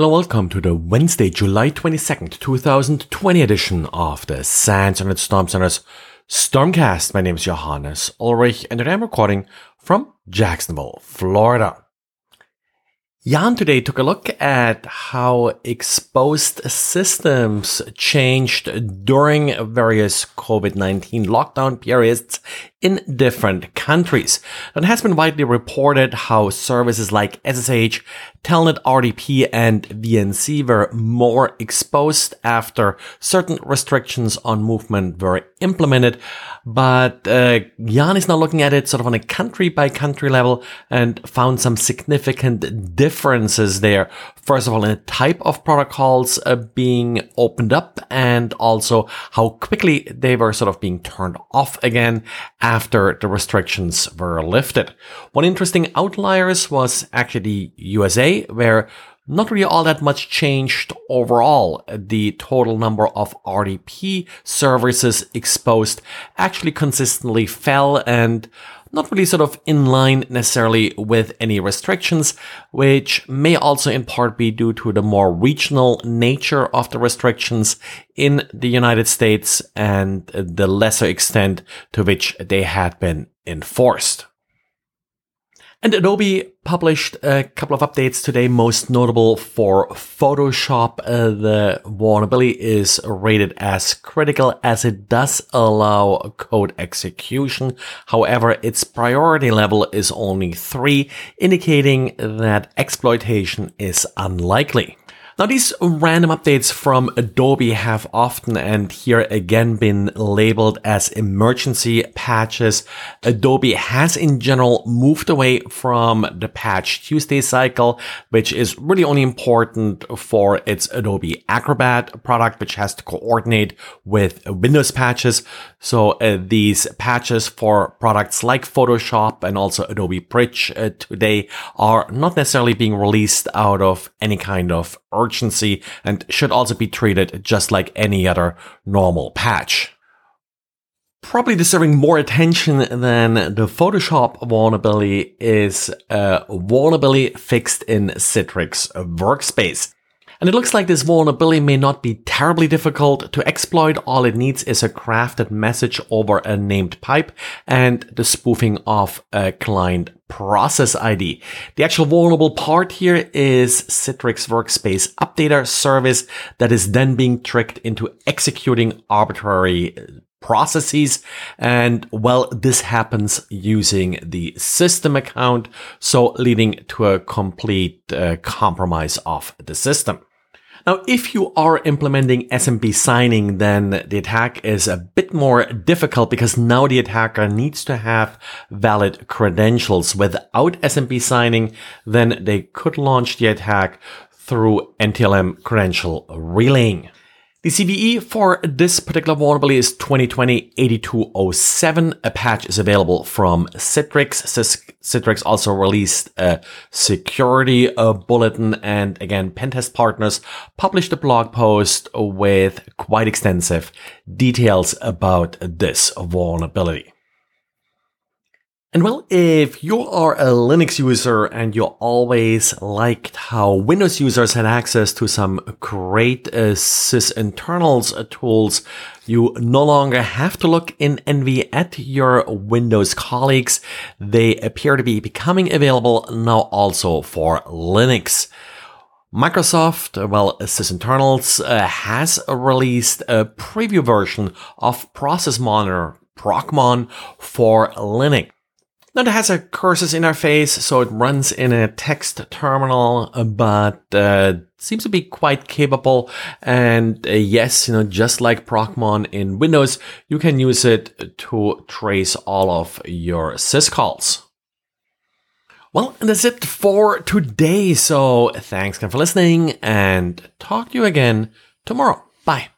Hello, welcome to the Wednesday, July 22nd, 2020 edition of the SANS Internet Storm Center's Stormcast. My name is Johannes Ulrich and today I'm recording from Jacksonville, Florida. Jan today took a look at how exposed systems changed during various COVID-19 lockdown periods in different countries. It has been widely reported how services like SSH, Telnet RDP, and VNC were more exposed after certain restrictions on movement were implemented. But uh, Jan is now looking at it sort of on a country by country level and found some significant differences there. First of all, in the type of protocols uh, being opened up and also how quickly they were sort of being turned off again after the restrictions were lifted. One interesting outliers was actually the USA, where not really all that much changed overall. The total number of RDP services exposed actually consistently fell and not really sort of in line necessarily with any restrictions, which may also in part be due to the more regional nature of the restrictions in the United States and the lesser extent to which they had been enforced. And Adobe published a couple of updates today, most notable for Photoshop. Uh, the vulnerability is rated as critical as it does allow code execution. However, its priority level is only three, indicating that exploitation is unlikely. Now, these random updates from Adobe have often and here again been labeled as emergency patches. Adobe has in general moved away from the Patch Tuesday cycle, which is really only important for its Adobe Acrobat product, which has to coordinate with Windows patches. So uh, these patches for products like Photoshop and also Adobe Bridge uh, today are not necessarily being released out of any kind of urgency and should also be treated just like any other normal patch. Probably deserving more attention than the Photoshop vulnerability is a vulnerability fixed in Citrix workspace. And it looks like this vulnerability may not be terribly difficult to exploit. All it needs is a crafted message over a named pipe and the spoofing of a client process ID. The actual vulnerable part here is Citrix Workspace Updater service that is then being tricked into executing arbitrary processes. And well, this happens using the system account. So leading to a complete uh, compromise of the system. Now, if you are implementing SMB signing, then the attack is a bit more difficult because now the attacker needs to have valid credentials. Without SMB signing, then they could launch the attack through NTLM credential relaying. The CVE for this particular vulnerability is 2020-8207. A patch is available from Citrix. Citrix also released a security uh, bulletin and again, Pentest Partners published a blog post with quite extensive details about this vulnerability. And well, if you are a Linux user and you always liked how Windows users had access to some great uh, sysinternals uh, tools, you no longer have to look in envy at your Windows colleagues. They appear to be becoming available now also for Linux. Microsoft, well, sysinternals uh, has released a preview version of Process Monitor Procmon for Linux. Now it has a Curses interface, so it runs in a text terminal, but uh, seems to be quite capable. And uh, yes, you know, just like Procmon in Windows, you can use it to trace all of your syscalls. Well, that's it for today. So thanks again for listening and talk to you again tomorrow. Bye.